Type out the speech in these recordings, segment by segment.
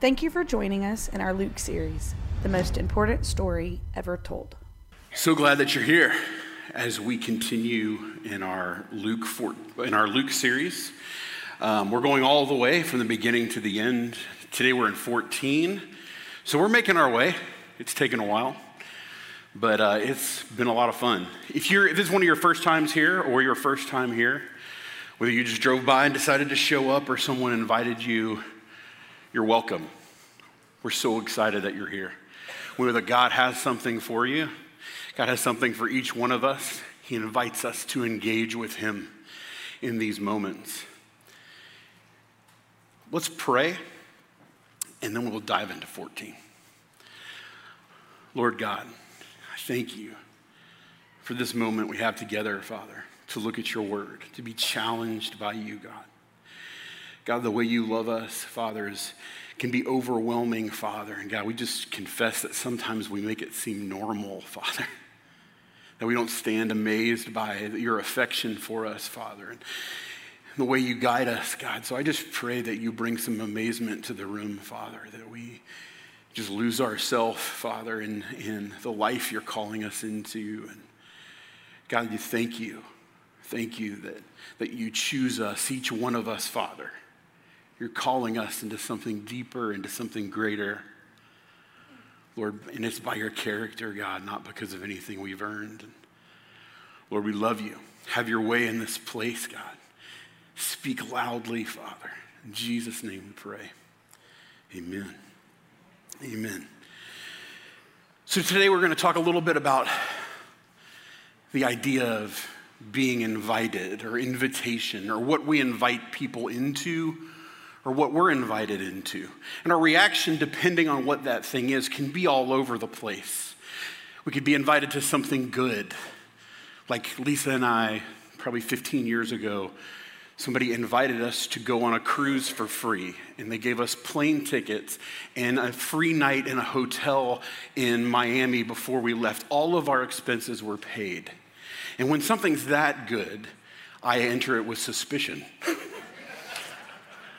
Thank you for joining us in our Luke series, the most important story ever told. So glad that you're here as we continue in our Luke in our Luke series. Um, we're going all the way from the beginning to the end. Today we're in 14, so we're making our way. It's taken a while, but uh, it's been a lot of fun. If you're if this is one of your first times here or your first time here, whether you just drove by and decided to show up or someone invited you you're welcome. We're so excited that you're here. We know that God has something for you, God has something for each one of us. He invites us to engage with Him in these moments. Let's pray, and then we'll dive into 14. Lord God, I thank you for this moment we have together, Father, to look at your word, to be challenged by you, God. God, the way you love us, Father, can be overwhelming, Father. And God, we just confess that sometimes we make it seem normal, Father. That we don't stand amazed by your affection for us, Father, and the way you guide us, God. So I just pray that you bring some amazement to the room, Father, that we just lose ourselves, Father, in, in the life you're calling us into. And God, you thank you. Thank you that, that you choose us, each one of us, Father you're calling us into something deeper, into something greater. Lord, and it's by your character, God, not because of anything we've earned. Lord, we love you. Have your way in this place, God. Speak loudly, Father. In Jesus' name we pray. Amen. Amen. So today we're going to talk a little bit about the idea of being invited or invitation or what we invite people into or what we're invited into. And our reaction, depending on what that thing is, can be all over the place. We could be invited to something good, like Lisa and I, probably 15 years ago, somebody invited us to go on a cruise for free and they gave us plane tickets and a free night in a hotel in Miami before we left. All of our expenses were paid. And when something's that good, I enter it with suspicion.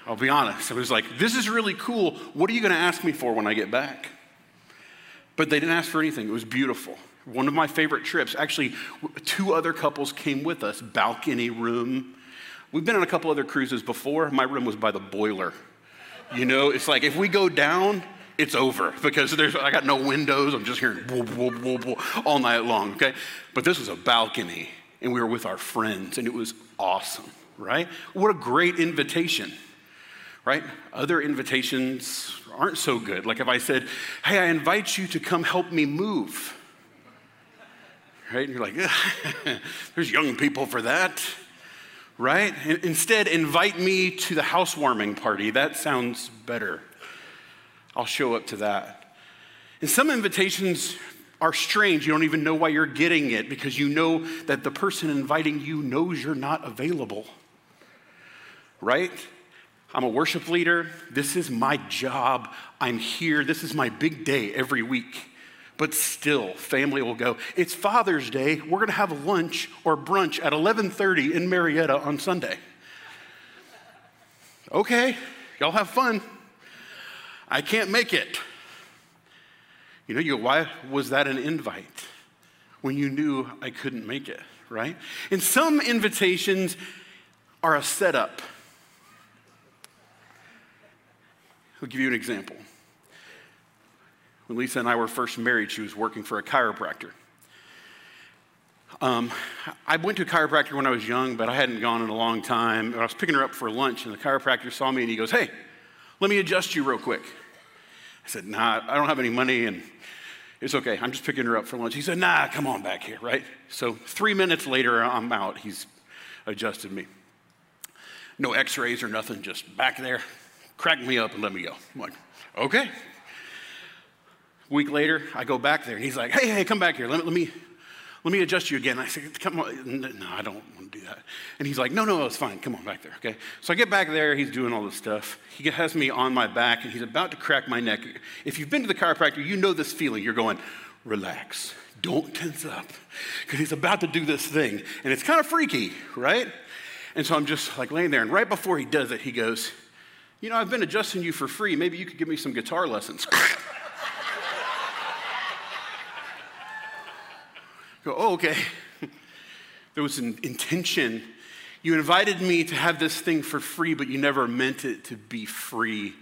I'll be honest. I was like, this is really cool. What are you going to ask me for when I get back? But they didn't ask for anything. It was beautiful. One of my favorite trips. Actually, two other couples came with us, balcony room. We've been on a couple other cruises before. My room was by the boiler. You know, it's like if we go down, it's over because there's, I got no windows. I'm just hearing whoop, whoop, whoop, whoop, all night long, okay? But this was a balcony, and we were with our friends, and it was awesome, right? What a great invitation right? Other invitations aren't so good. Like if I said, hey, I invite you to come help me move, right? And you're like, there's young people for that, right? Instead, invite me to the housewarming party. That sounds better. I'll show up to that. And some invitations are strange. You don't even know why you're getting it because you know that the person inviting you knows you're not available, right? I'm a worship leader. This is my job. I'm here. This is my big day every week. But still, family will go, "It's Father's Day. We're going to have lunch or brunch at 11:30 in Marietta on Sunday." Okay, y'all have fun. I can't make it. You know, you go, why was that an invite when you knew I couldn't make it, right? And some invitations are a setup I'll give you an example. When Lisa and I were first married, she was working for a chiropractor. Um, I went to a chiropractor when I was young, but I hadn't gone in a long time. I was picking her up for lunch, and the chiropractor saw me and he goes, Hey, let me adjust you real quick. I said, Nah, I don't have any money, and it's okay. I'm just picking her up for lunch. He said, Nah, come on back here, right? So three minutes later, I'm out. He's adjusted me. No x rays or nothing, just back there, crack me up and let me go. I'm like, okay. Week later, I go back there and he's like, hey, hey, come back here. Let me, let me, let me adjust you again. I said, come on. No, I don't want to do that. And he's like, no, no, it's fine. Come on back there, okay? So I get back there. He's doing all this stuff. He has me on my back and he's about to crack my neck. If you've been to the chiropractor, you know this feeling. You're going, relax. Don't tense up because he's about to do this thing. And it's kind of freaky, right? And so I'm just like laying there. And right before he does it, he goes, You know, I've been adjusting you for free. Maybe you could give me some guitar lessons. Go, oh, okay. There was an intention. You invited me to have this thing for free, but you never meant it to be free.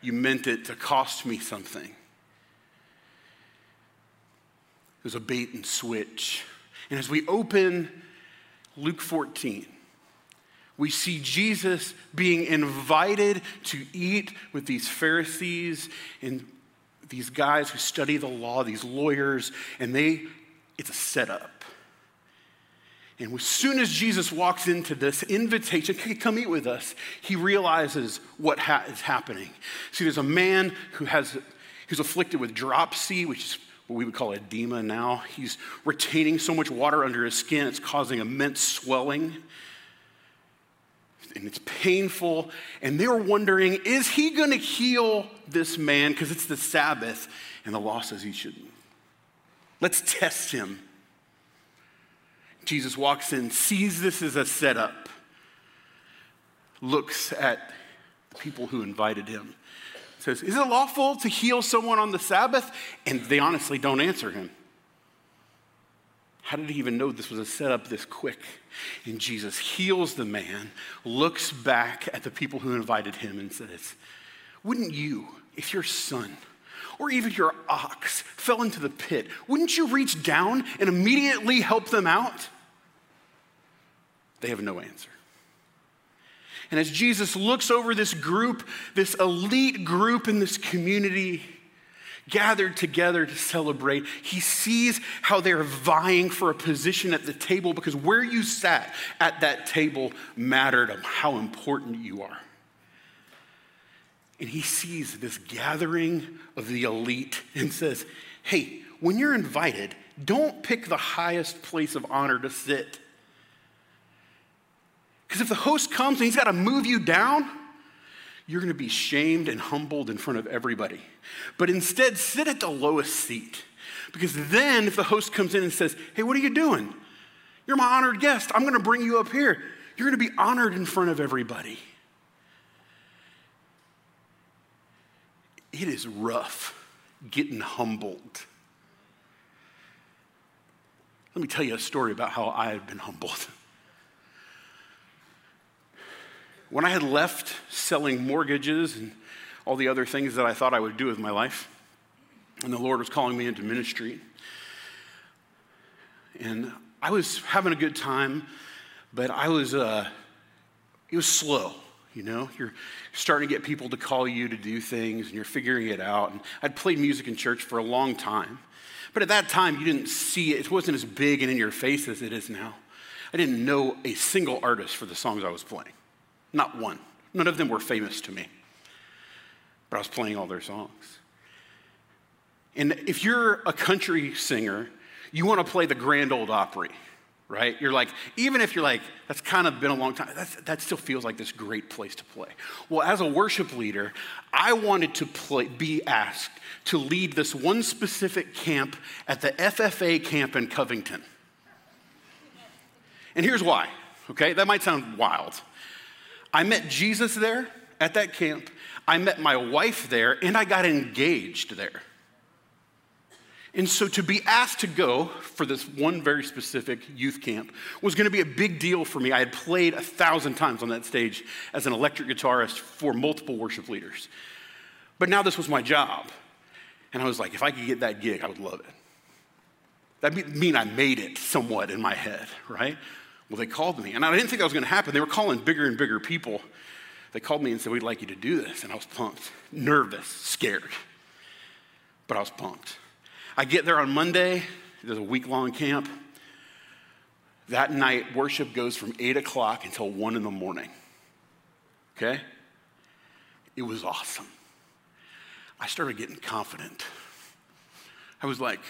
You meant it to cost me something. It was a bait and switch. And as we open Luke 14, we see Jesus being invited to eat with these Pharisees and these guys who study the law, these lawyers, and they, it's a setup. And as soon as Jesus walks into this invitation, hey, come eat with us, he realizes what ha- is happening. See, there's a man who has, who's afflicted with dropsy, which is what we would call edema now. He's retaining so much water under his skin, it's causing immense swelling. And it's painful. And they're wondering, is he going to heal this man? Because it's the Sabbath, and the law says he shouldn't. Let's test him. Jesus walks in, sees this as a setup, looks at the people who invited him, says, Is it lawful to heal someone on the Sabbath? And they honestly don't answer him. How did he even know this was a setup this quick? And Jesus heals the man, looks back at the people who invited him, and says, Wouldn't you, if your son, or even your ox fell into the pit, wouldn't you reach down and immediately help them out? They have no answer. And as Jesus looks over this group, this elite group in this community, gathered together to celebrate, he sees how they're vying for a position at the table because where you sat at that table mattered how important you are. And he sees this gathering of the elite and says, Hey, when you're invited, don't pick the highest place of honor to sit. Because if the host comes and he's got to move you down, you're going to be shamed and humbled in front of everybody. But instead, sit at the lowest seat. Because then, if the host comes in and says, Hey, what are you doing? You're my honored guest. I'm going to bring you up here. You're going to be honored in front of everybody. It is rough getting humbled. Let me tell you a story about how I have been humbled. When I had left selling mortgages and all the other things that I thought I would do with my life, and the Lord was calling me into ministry, and I was having a good time, but I was, uh, it was slow. You know, you're starting to get people to call you to do things and you're figuring it out. And I'd played music in church for a long time. But at that time, you didn't see it. It wasn't as big and in your face as it is now. I didn't know a single artist for the songs I was playing. Not one. None of them were famous to me. But I was playing all their songs. And if you're a country singer, you want to play the Grand Ole Opry, right? You're like, even if you're like, that's kind of been a long time, that still feels like this great place to play. Well, as a worship leader, I wanted to play, be asked to lead this one specific camp at the FFA camp in Covington. And here's why, okay? That might sound wild. I met Jesus there at that camp. I met my wife there, and I got engaged there. And so to be asked to go for this one very specific youth camp was going to be a big deal for me. I had played a thousand times on that stage as an electric guitarist for multiple worship leaders. But now this was my job. And I was like, if I could get that gig, I would love it. That'd mean I made it somewhat in my head, right? Well, they called me, and I didn't think that was going to happen. They were calling bigger and bigger people. They called me and said, We'd like you to do this. And I was pumped, nervous, scared. But I was pumped. I get there on Monday, there's a week long camp. That night, worship goes from 8 o'clock until 1 in the morning. Okay? It was awesome. I started getting confident. I was like,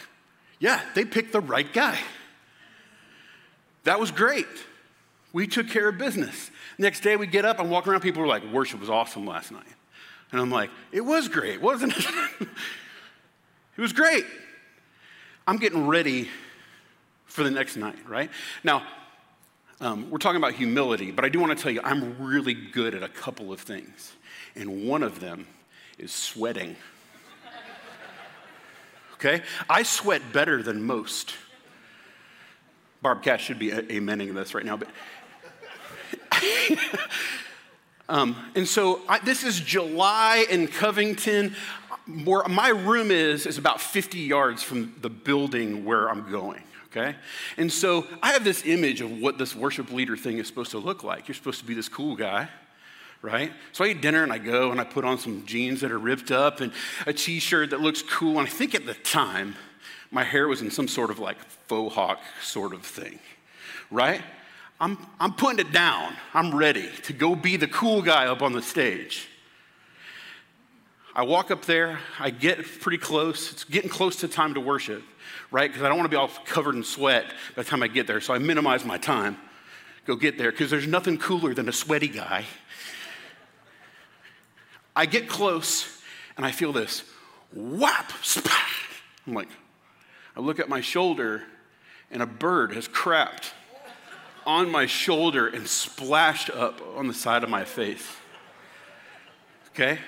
yeah, they picked the right guy. That was great. We took care of business. Next day we get up and walk around, people were like, worship was awesome last night. And I'm like, it was great, wasn't it? it was great. I'm getting ready for the next night, right? Now, Um, we're talking about humility, but I do want to tell you I'm really good at a couple of things. And one of them is sweating. Okay? I sweat better than most. Barb Cash should be amening this right now, but. um, and so I, this is July in Covington. Where my room is is about 50 yards from the building where I'm going okay? And so I have this image of what this worship leader thing is supposed to look like. You're supposed to be this cool guy, right? So I eat dinner and I go and I put on some jeans that are ripped up and a t shirt that looks cool. And I think at the time, my hair was in some sort of like faux hawk sort of thing, right? I'm, I'm putting it down. I'm ready to go be the cool guy up on the stage. I walk up there, I get pretty close. It's getting close to time to worship right? Because I don't want to be all covered in sweat by the time I get there. So I minimize my time, go get there, because there's nothing cooler than a sweaty guy. I get close and I feel this whap, splash. I'm like, I look at my shoulder and a bird has crapped on my shoulder and splashed up on the side of my face. Okay?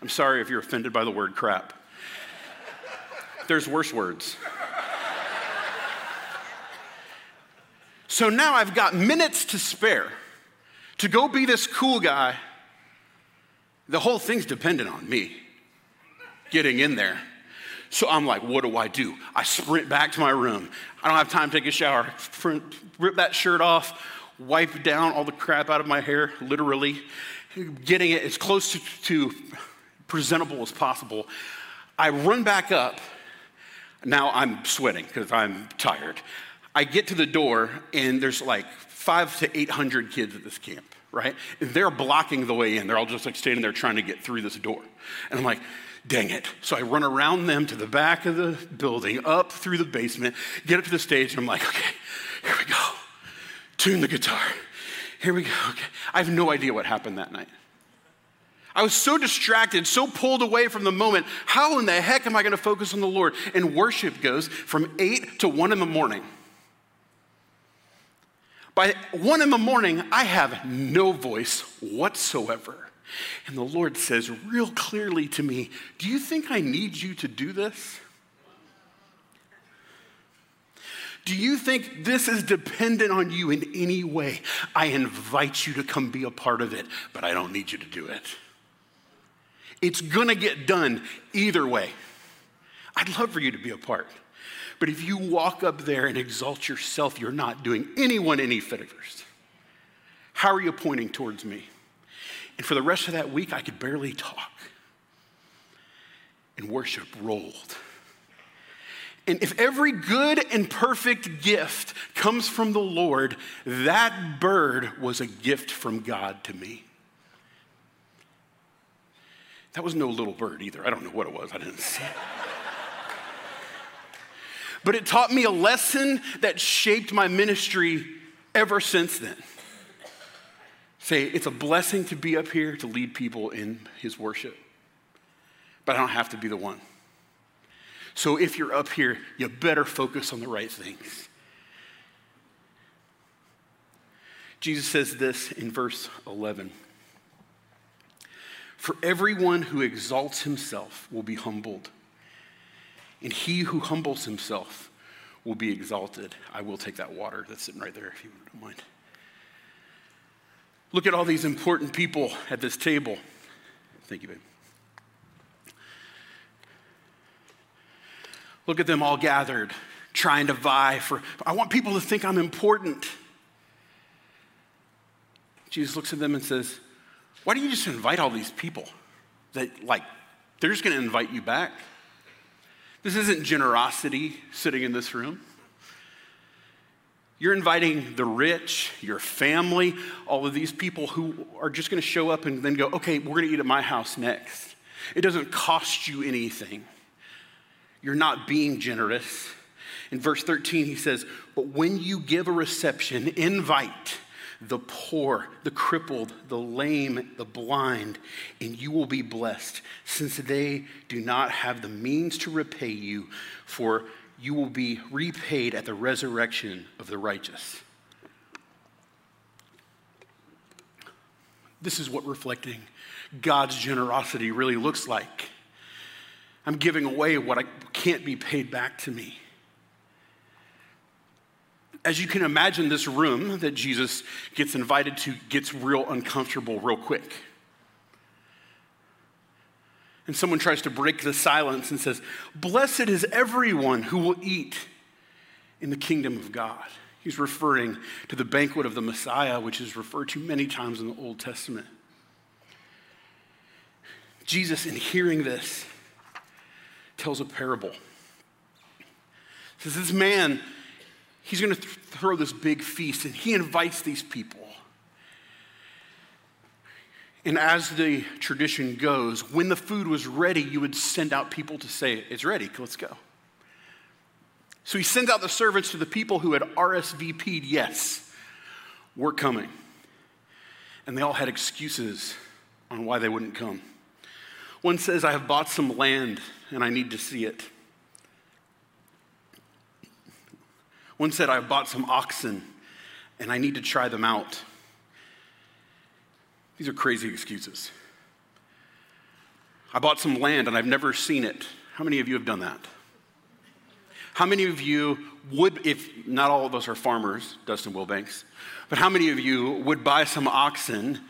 I'm sorry if you're offended by the word crap. There's worse words. So now I've got minutes to spare to go be this cool guy. The whole thing's dependent on me getting in there. So I'm like, what do I do? I sprint back to my room. I don't have time to take a shower. Rip that shirt off, wipe down all the crap out of my hair, literally, getting it as close to, to presentable as possible. I run back up. Now I'm sweating because I'm tired. I get to the door, and there's like five to 800 kids at this camp, right? They're blocking the way in. They're all just like standing there trying to get through this door. And I'm like, dang it. So I run around them to the back of the building, up through the basement, get up to the stage, and I'm like, okay, here we go. Tune the guitar. Here we go. Okay. I have no idea what happened that night. I was so distracted, so pulled away from the moment. How in the heck am I going to focus on the Lord? And worship goes from 8 to 1 in the morning. By one in the morning, I have no voice whatsoever. And the Lord says real clearly to me, Do you think I need you to do this? Do you think this is dependent on you in any way? I invite you to come be a part of it, but I don't need you to do it. It's gonna get done either way. I'd love for you to be a part. But if you walk up there and exalt yourself, you're not doing anyone any favors. How are you pointing towards me? And for the rest of that week, I could barely talk. And worship rolled. And if every good and perfect gift comes from the Lord, that bird was a gift from God to me. That was no little bird either. I don't know what it was, I didn't see it. But it taught me a lesson that shaped my ministry ever since then. Say, it's a blessing to be up here to lead people in his worship, but I don't have to be the one. So if you're up here, you better focus on the right things. Jesus says this in verse 11 For everyone who exalts himself will be humbled and he who humbles himself will be exalted. I will take that water that's sitting right there if you don't mind. Look at all these important people at this table. Thank you, babe. Look at them all gathered, trying to vie for. I want people to think I'm important. Jesus looks at them and says, Why don't you just invite all these people that, like, they're just going to invite you back? This isn't generosity sitting in this room. You're inviting the rich, your family, all of these people who are just going to show up and then go, okay, we're going to eat at my house next. It doesn't cost you anything. You're not being generous. In verse 13, he says, But when you give a reception, invite the poor, the crippled, the lame, the blind, and you will be blessed, since they do not have the means to repay you, for you will be repaid at the resurrection of the righteous. This is what reflecting God's generosity really looks like. I'm giving away what I can't be paid back to me. As you can imagine, this room that Jesus gets invited to gets real uncomfortable real quick. And someone tries to break the silence and says, Blessed is everyone who will eat in the kingdom of God. He's referring to the banquet of the Messiah, which is referred to many times in the Old Testament. Jesus, in hearing this, tells a parable. He says, This man, he's going to th- throw this big feast, and he invites these people. And as the tradition goes, when the food was ready, you would send out people to say, It's ready, let's go. So he sends out the servants to the people who had RSVP'd, yes, we're coming. And they all had excuses on why they wouldn't come. One says, I have bought some land and I need to see it. One said, I have bought some oxen and I need to try them out. These are crazy excuses. I bought some land and I've never seen it. How many of you have done that? How many of you would, if not all of us are farmers, Dustin Wilbanks, but how many of you would buy some oxen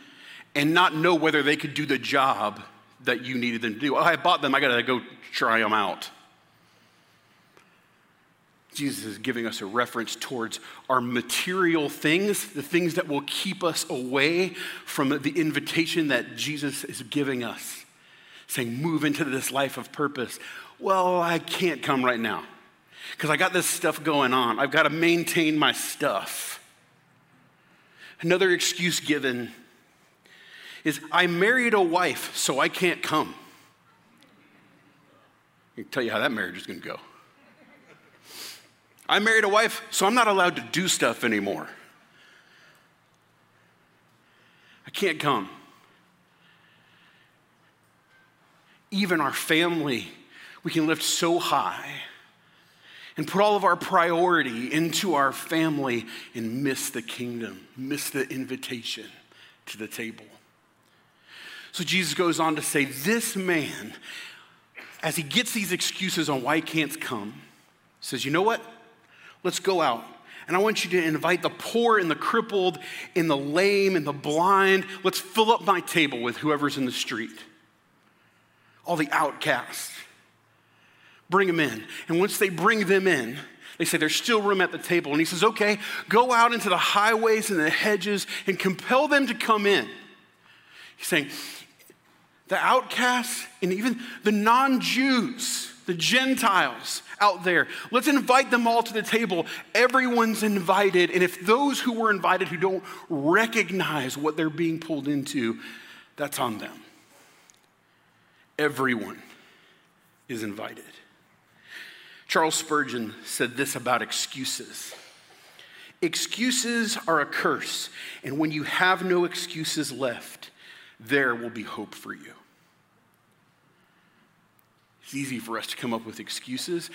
and not know whether they could do the job that you needed them to do? Oh, I bought them, I gotta go try them out. Jesus is giving us a reference towards our material things, the things that will keep us away from the invitation that Jesus is giving us, saying, Move into this life of purpose. Well, I can't come right now because I got this stuff going on. I've got to maintain my stuff. Another excuse given is I married a wife, so I can't come. I can tell you how that marriage is going to go. I married a wife, so I'm not allowed to do stuff anymore. I can't come. Even our family, we can lift so high and put all of our priority into our family and miss the kingdom, miss the invitation to the table. So Jesus goes on to say, This man, as he gets these excuses on why he can't come, says, You know what? Let's go out. And I want you to invite the poor and the crippled and the lame and the blind. Let's fill up my table with whoever's in the street, all the outcasts bring them in. And once they bring them in, they say there's still room at the table. And he says, okay, go out into the highways and the hedges and compel them to come in. He's saying, the outcasts and even the non Jews, the Gentiles out there, let's invite them all to the table. Everyone's invited. And if those who were invited who don't recognize what they're being pulled into, that's on them. Everyone is invited. Charles Spurgeon said this about excuses Excuses are a curse, and when you have no excuses left, there will be hope for you. It's easy for us to come up with excuses.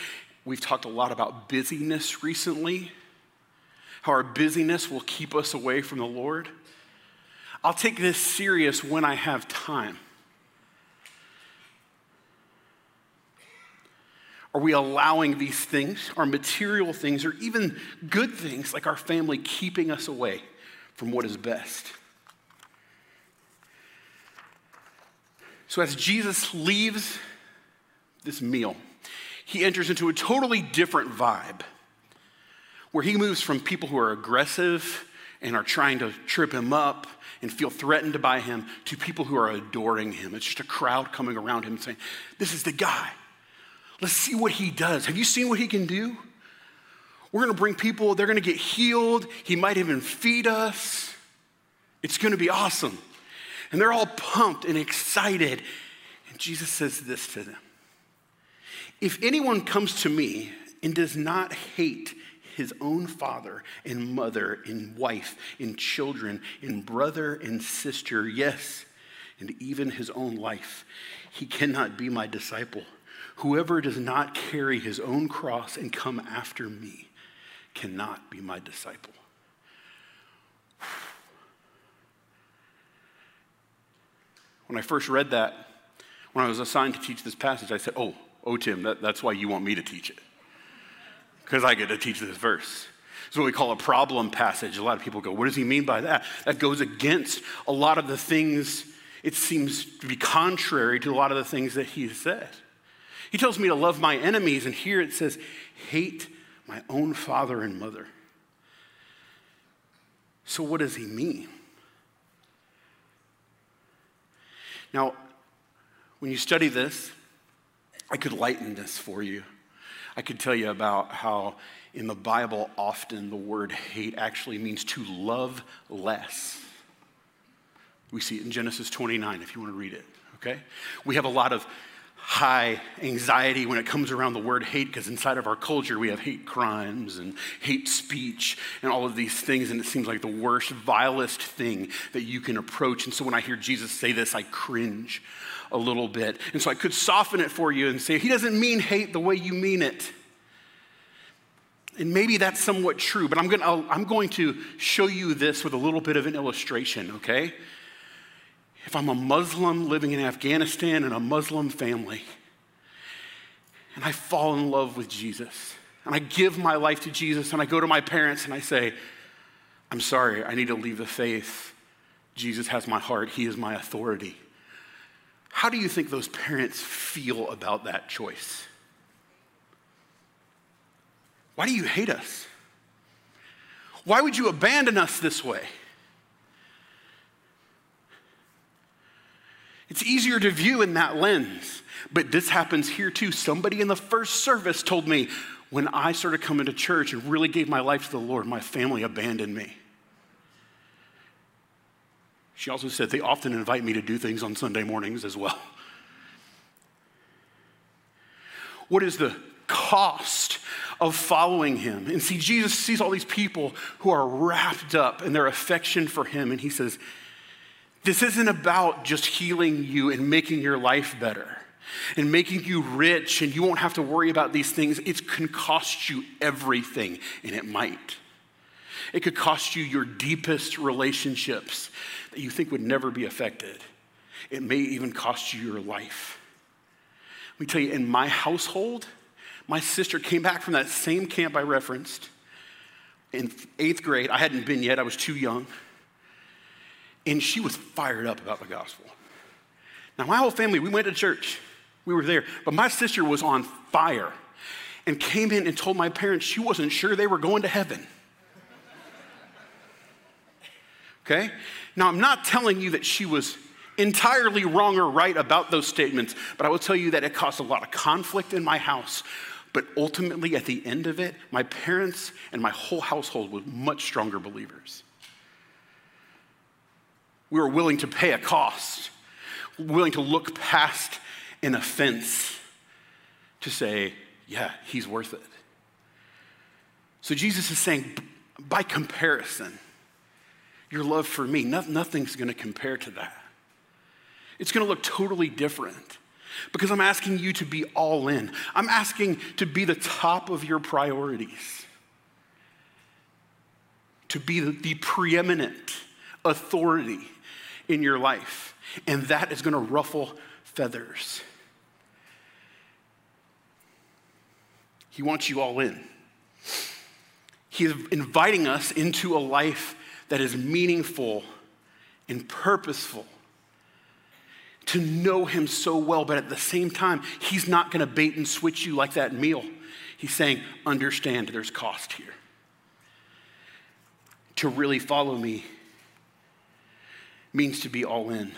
We've talked a lot about busyness recently, how our busyness will keep us away from the Lord. I'll take this serious when I have time. Are we allowing these things, our material things, or even good things like our family, keeping us away from what is best? So, as Jesus leaves this meal, he enters into a totally different vibe where he moves from people who are aggressive and are trying to trip him up and feel threatened by him to people who are adoring him. It's just a crowd coming around him saying, This is the guy. Let's see what he does. Have you seen what he can do? We're going to bring people, they're going to get healed. He might even feed us. It's going to be awesome. And they're all pumped and excited. And Jesus says this to them If anyone comes to me and does not hate his own father and mother and wife and children and brother and sister, yes, and even his own life, he cannot be my disciple. Whoever does not carry his own cross and come after me cannot be my disciple. When I first read that, when I was assigned to teach this passage, I said, Oh, oh, Tim, that, that's why you want me to teach it. Because I get to teach this verse. It's what we call a problem passage. A lot of people go, What does he mean by that? That goes against a lot of the things, it seems to be contrary to a lot of the things that he said. He tells me to love my enemies, and here it says, Hate my own father and mother. So, what does he mean? Now, when you study this, I could lighten this for you. I could tell you about how in the Bible, often the word hate actually means to love less. We see it in Genesis 29 if you want to read it, okay? We have a lot of high anxiety when it comes around the word hate because inside of our culture we have hate crimes and hate speech and all of these things and it seems like the worst vilest thing that you can approach and so when i hear jesus say this i cringe a little bit and so i could soften it for you and say he doesn't mean hate the way you mean it and maybe that's somewhat true but i'm going to i'm going to show you this with a little bit of an illustration okay if I'm a Muslim living in Afghanistan in a Muslim family, and I fall in love with Jesus, and I give my life to Jesus, and I go to my parents and I say, I'm sorry, I need to leave the faith. Jesus has my heart, He is my authority. How do you think those parents feel about that choice? Why do you hate us? Why would you abandon us this way? It's easier to view in that lens. But this happens here too. Somebody in the first service told me when I started coming to church and really gave my life to the Lord, my family abandoned me. She also said they often invite me to do things on Sunday mornings as well. What is the cost of following him? And see, Jesus sees all these people who are wrapped up in their affection for him, and he says, this isn't about just healing you and making your life better and making you rich and you won't have to worry about these things. It can cost you everything, and it might. It could cost you your deepest relationships that you think would never be affected. It may even cost you your life. Let me tell you, in my household, my sister came back from that same camp I referenced in eighth grade. I hadn't been yet, I was too young. And she was fired up about the gospel. Now, my whole family, we went to church. We were there. But my sister was on fire and came in and told my parents she wasn't sure they were going to heaven. Okay? Now, I'm not telling you that she was entirely wrong or right about those statements, but I will tell you that it caused a lot of conflict in my house. But ultimately, at the end of it, my parents and my whole household were much stronger believers. We were willing to pay a cost, willing to look past an offense to say, yeah, he's worth it. So Jesus is saying, by comparison, your love for me, nothing's going to compare to that. It's going to look totally different because I'm asking you to be all in. I'm asking to be the top of your priorities, to be the, the preeminent authority in your life. And that is going to ruffle feathers. He wants you all in. He is inviting us into a life that is meaningful and purposeful. To know Him so well, but at the same time, He's not going to bait and switch you like that meal. He's saying, understand there's cost here. To really follow me means to be all in.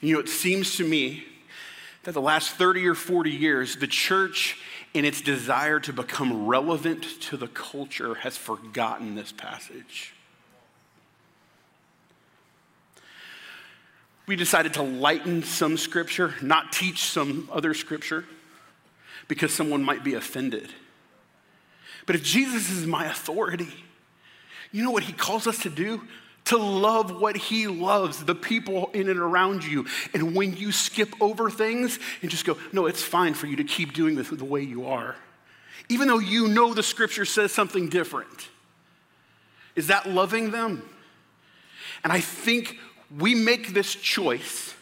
You know, it seems to me that the last 30 or 40 years, the church, in its desire to become relevant to the culture, has forgotten this passage. We decided to lighten some scripture, not teach some other scripture, because someone might be offended. But if Jesus is my authority, you know what he calls us to do? To love what he loves, the people in and around you. And when you skip over things and just go, no, it's fine for you to keep doing this the way you are, even though you know the scripture says something different. Is that loving them? And I think We make this choice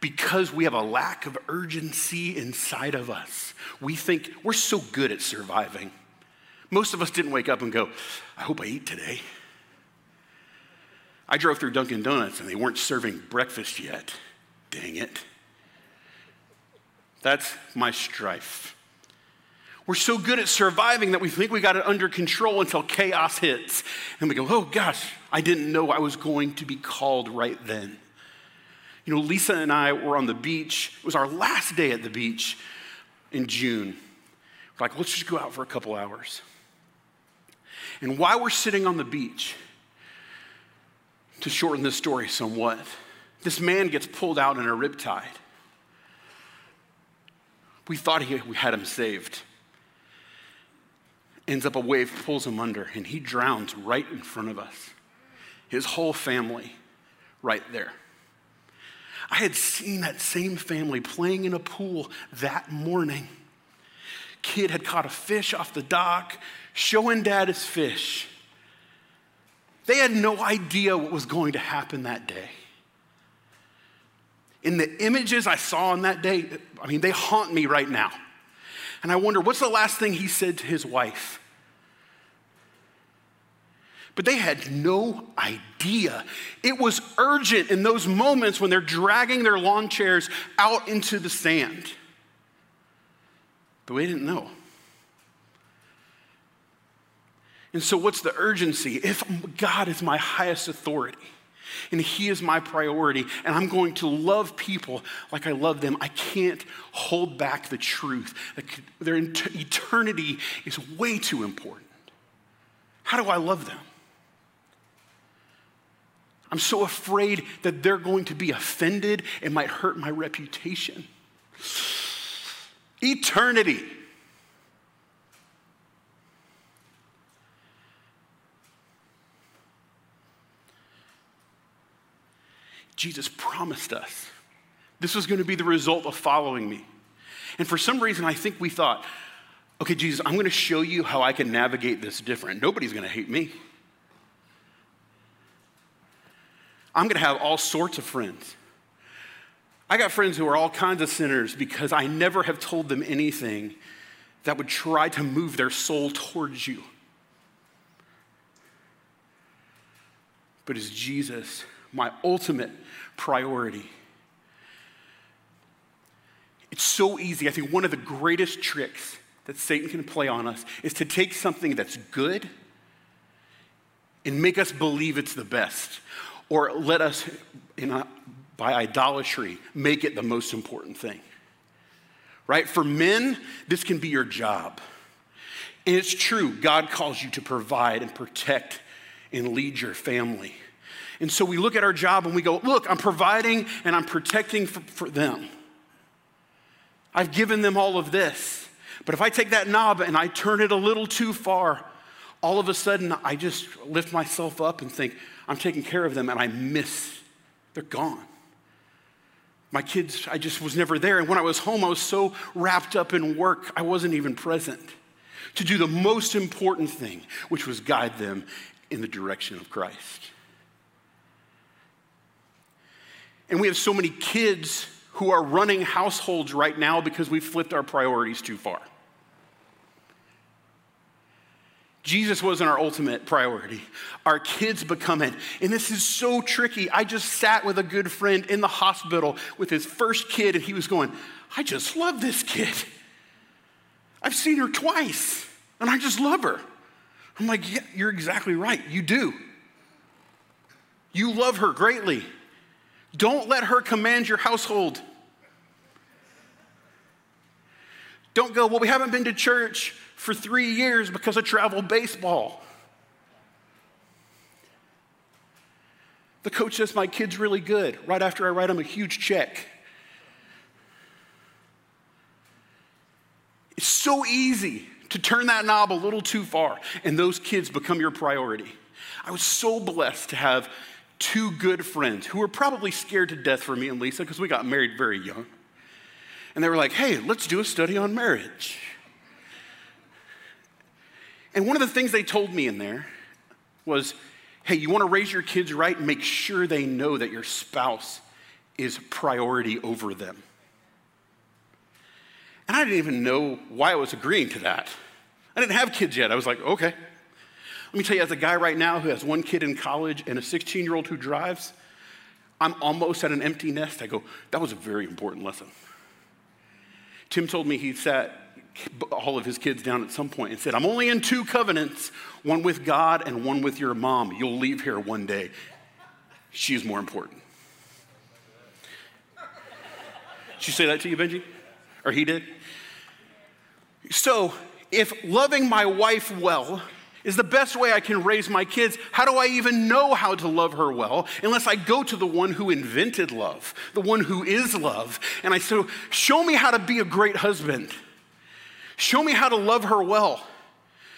because we have a lack of urgency inside of us. We think we're so good at surviving. Most of us didn't wake up and go, I hope I eat today. I drove through Dunkin' Donuts and they weren't serving breakfast yet. Dang it. That's my strife. We're so good at surviving that we think we got it under control until chaos hits. And we go, oh gosh, I didn't know I was going to be called right then. You know, Lisa and I were on the beach. It was our last day at the beach in June. We're like, let's just go out for a couple hours. And while we're sitting on the beach, to shorten this story somewhat, this man gets pulled out in a riptide. We thought he, we had him saved. Ends up a wave pulls him under, and he drowns right in front of us. His whole family right there. I had seen that same family playing in a pool that morning. Kid had caught a fish off the dock, showing dad his fish. They had no idea what was going to happen that day. In the images I saw on that day, I mean, they haunt me right now. And I wonder, what's the last thing he said to his wife? But they had no idea. It was urgent in those moments when they're dragging their lawn chairs out into the sand. But we didn't know. And so, what's the urgency? If God is my highest authority and He is my priority, and I'm going to love people like I love them, I can't hold back the truth. Their eternity is way too important. How do I love them? I'm so afraid that they're going to be offended. It might hurt my reputation. Eternity. Jesus promised us this was going to be the result of following me. And for some reason, I think we thought, okay, Jesus, I'm going to show you how I can navigate this different. Nobody's going to hate me. I'm going to have all sorts of friends. I got friends who are all kinds of sinners because I never have told them anything that would try to move their soul towards you. But is Jesus my ultimate priority. It's so easy. I think one of the greatest tricks that Satan can play on us is to take something that's good and make us believe it's the best, or let us, a, by idolatry, make it the most important thing. Right? For men, this can be your job. And it's true, God calls you to provide and protect and lead your family. And so we look at our job and we go, look, I'm providing and I'm protecting for, for them. I've given them all of this. But if I take that knob and I turn it a little too far, all of a sudden I just lift myself up and think, I'm taking care of them and I miss, they're gone. My kids, I just was never there. And when I was home, I was so wrapped up in work, I wasn't even present to do the most important thing, which was guide them in the direction of Christ. And we have so many kids who are running households right now because we've flipped our priorities too far. Jesus wasn't our ultimate priority. Our kids become it. And this is so tricky. I just sat with a good friend in the hospital with his first kid, and he was going, I just love this kid. I've seen her twice, and I just love her. I'm like, yeah, you're exactly right. You do. You love her greatly. Don't let her command your household. Don't go, well, we haven't been to church for three years because of travel baseball. The coach says, My kid's really good, right after I write him a huge check. It's so easy to turn that knob a little too far, and those kids become your priority. I was so blessed to have two good friends who were probably scared to death for me and Lisa because we got married very young. And they were like, hey, let's do a study on marriage. And one of the things they told me in there was, Hey, you want to raise your kids right? Make sure they know that your spouse is priority over them. And I didn't even know why I was agreeing to that. I didn't have kids yet. I was like, okay. Let me tell you, as a guy right now who has one kid in college and a 16 year old who drives, I'm almost at an empty nest. I go, that was a very important lesson. Tim told me he sat all of his kids down at some point and said, I'm only in two covenants one with God and one with your mom. You'll leave here one day. She's more important. Did she say that to you, Benji? Or he did? So, if loving my wife well is the best way I can raise my kids, how do I even know how to love her well unless I go to the one who invented love, the one who is love? And I say, Show me how to be a great husband. Show me how to love her well.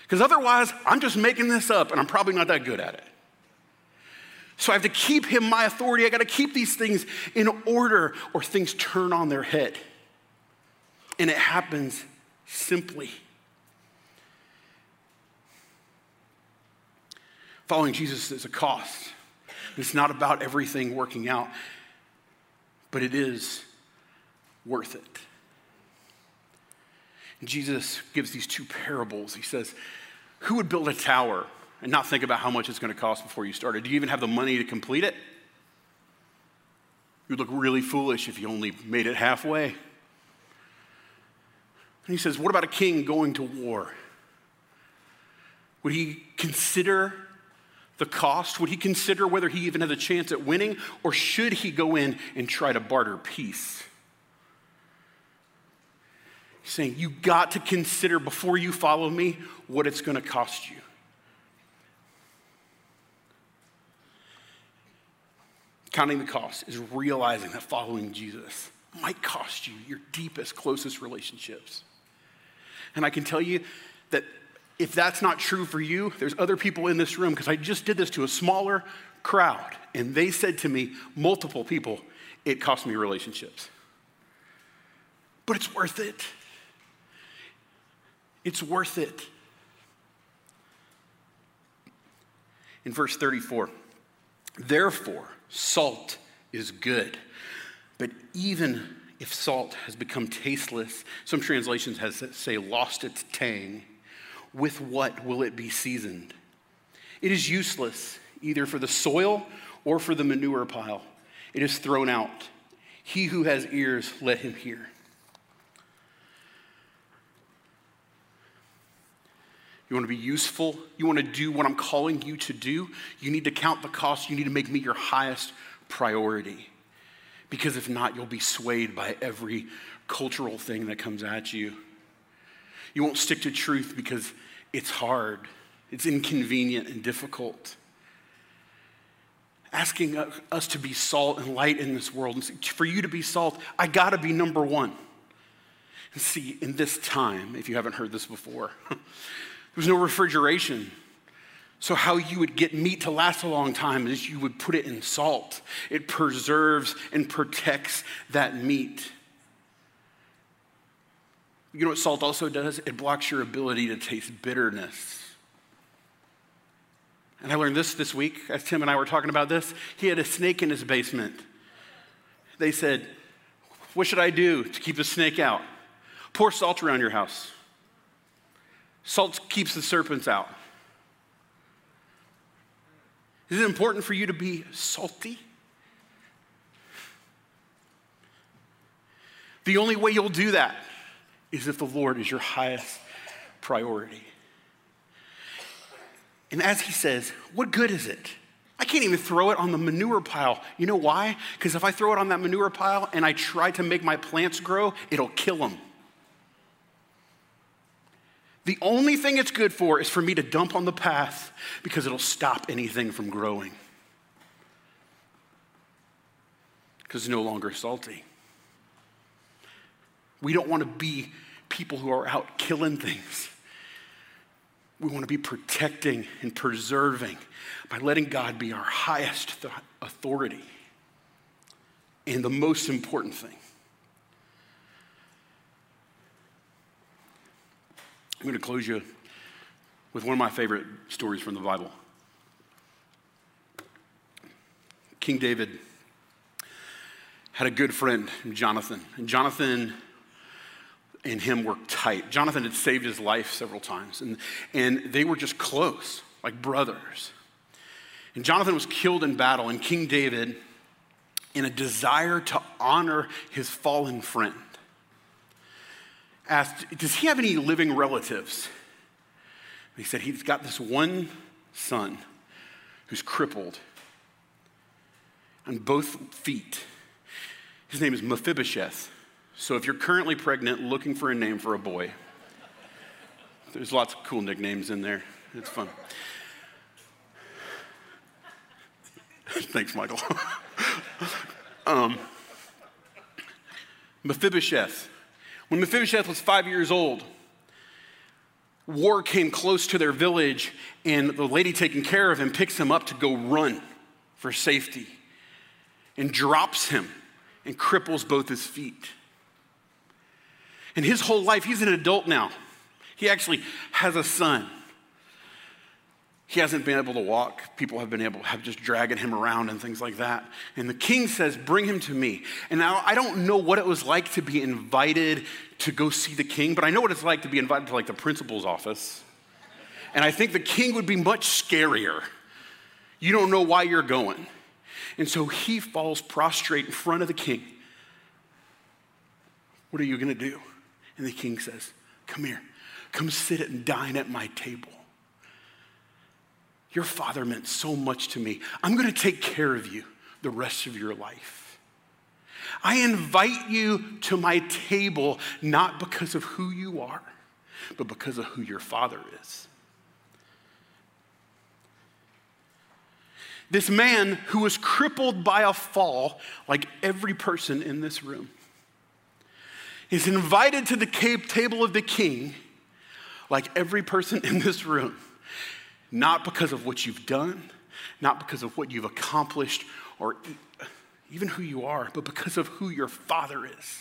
Because otherwise, I'm just making this up and I'm probably not that good at it. So I have to keep him my authority. I got to keep these things in order or things turn on their head. And it happens simply. Following Jesus is a cost. It's not about everything working out, but it is worth it. Jesus gives these two parables. He says, Who would build a tower and not think about how much it's going to cost before you started? Do you even have the money to complete it? You'd look really foolish if you only made it halfway. And he says, What about a king going to war? Would he consider the cost? Would he consider whether he even has a chance at winning? Or should he go in and try to barter peace? He's saying, You got to consider before you follow me what it's going to cost you. Counting the cost is realizing that following Jesus might cost you your deepest, closest relationships. And I can tell you that if that's not true for you, there's other people in this room, because I just did this to a smaller crowd, and they said to me, multiple people, it cost me relationships. But it's worth it. It's worth it. In verse 34, therefore, salt is good, but even if salt has become tasteless, some translations has say lost its tang, with what will it be seasoned? It is useless either for the soil or for the manure pile. It is thrown out. He who has ears, let him hear. You want to be useful? You want to do what I'm calling you to do? You need to count the cost. You need to make me your highest priority. Because if not, you'll be swayed by every cultural thing that comes at you. You won't stick to truth because it's hard, it's inconvenient and difficult. Asking us to be salt and light in this world, for you to be salt, I gotta be number one. And see, in this time, if you haven't heard this before, There was no refrigeration. So, how you would get meat to last a long time is you would put it in salt. It preserves and protects that meat. You know what salt also does? It blocks your ability to taste bitterness. And I learned this this week as Tim and I were talking about this. He had a snake in his basement. They said, What should I do to keep the snake out? Pour salt around your house. Salt keeps the serpents out. Is it important for you to be salty? The only way you'll do that is if the Lord is your highest priority. And as he says, what good is it? I can't even throw it on the manure pile. You know why? Because if I throw it on that manure pile and I try to make my plants grow, it'll kill them. The only thing it's good for is for me to dump on the path because it'll stop anything from growing. Because it's no longer salty. We don't want to be people who are out killing things. We want to be protecting and preserving by letting God be our highest th- authority and the most important thing. I'm going to close you with one of my favorite stories from the Bible. King David had a good friend, Jonathan. And Jonathan and him were tight. Jonathan had saved his life several times, and, and they were just close, like brothers. And Jonathan was killed in battle, and King David, in a desire to honor his fallen friend, asked, Does he have any living relatives? And he said, He's got this one son who's crippled on both feet. His name is Mephibosheth. So if you're currently pregnant looking for a name for a boy, there's lots of cool nicknames in there. It's fun. Thanks, Michael. um, Mephibosheth. When Mephibosheth was five years old, war came close to their village, and the lady taking care of him picks him up to go run for safety and drops him and cripples both his feet. And his whole life, he's an adult now. He actually has a son. He hasn't been able to walk. People have been able have just dragging him around and things like that. And the king says, Bring him to me. And now I don't know what it was like to be invited to go see the king, but I know what it's like to be invited to like the principal's office. And I think the king would be much scarier. You don't know why you're going. And so he falls prostrate in front of the king. What are you going to do? And the king says, Come here, come sit and dine at my table. Your father meant so much to me. I'm going to take care of you the rest of your life. I invite you to my table not because of who you are, but because of who your father is. This man who was crippled by a fall, like every person in this room, is invited to the table of the king, like every person in this room not because of what you've done, not because of what you've accomplished or even who you are, but because of who your father is.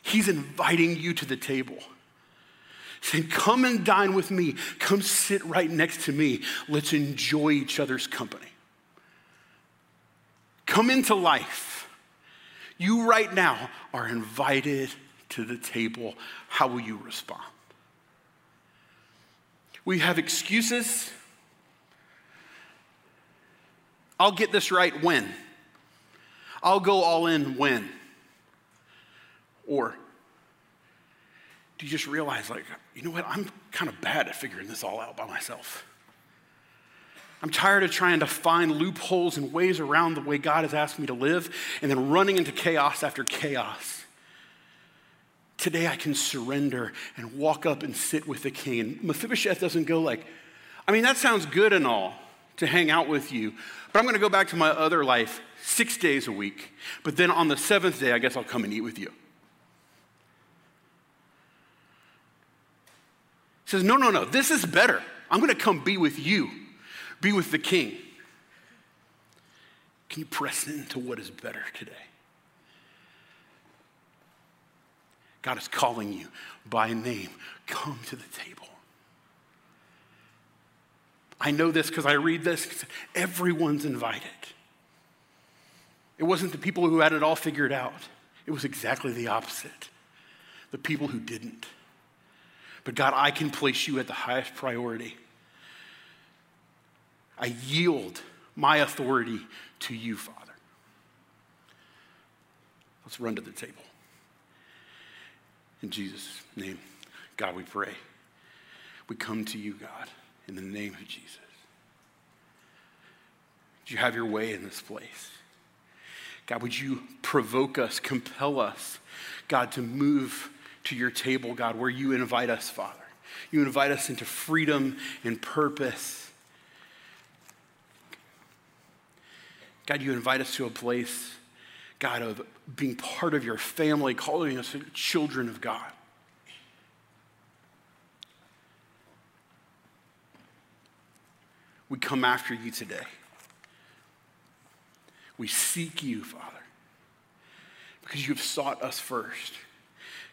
He's inviting you to the table, saying, Come and dine with me. Come sit right next to me. Let's enjoy each other's company. Come into life. You, right now, are invited to the table. How will you respond? We have excuses. I'll get this right when. I'll go all in when. Or do you just realize, like, you know what? I'm kind of bad at figuring this all out by myself. I'm tired of trying to find loopholes and ways around the way God has asked me to live and then running into chaos after chaos. Today I can surrender and walk up and sit with the king. And Mephibosheth doesn't go like, I mean, that sounds good and all to hang out with you, but I'm going to go back to my other life six days a week. But then on the seventh day, I guess I'll come and eat with you. He says, No, no, no, this is better. I'm going to come be with you, be with the king. Can you press into what is better today? God is calling you by name. Come to the table. I know this because I read this. Everyone's invited. It wasn't the people who had it all figured out, it was exactly the opposite the people who didn't. But God, I can place you at the highest priority. I yield my authority to you, Father. Let's run to the table. In Jesus' name, God, we pray. We come to you, God, in the name of Jesus. Would you have your way in this place? God, would you provoke us, compel us, God, to move to your table, God, where you invite us, Father. You invite us into freedom and purpose. God, you invite us to a place God, of being part of your family, calling us children of God. We come after you today. We seek you, Father, because you've sought us first.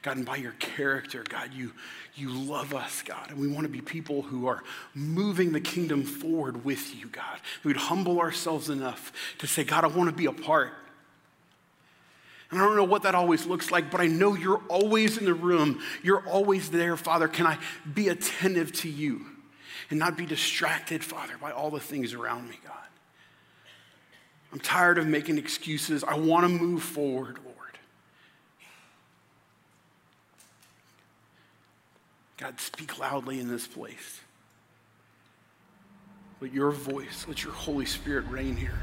God, and by your character, God, you, you love us, God. And we want to be people who are moving the kingdom forward with you, God. We'd humble ourselves enough to say, God, I want to be a part. And I don't know what that always looks like, but I know you're always in the room. You're always there, Father. Can I be attentive to you and not be distracted, Father, by all the things around me, God? I'm tired of making excuses. I want to move forward, Lord. God, speak loudly in this place. Let your voice, let your Holy Spirit reign here.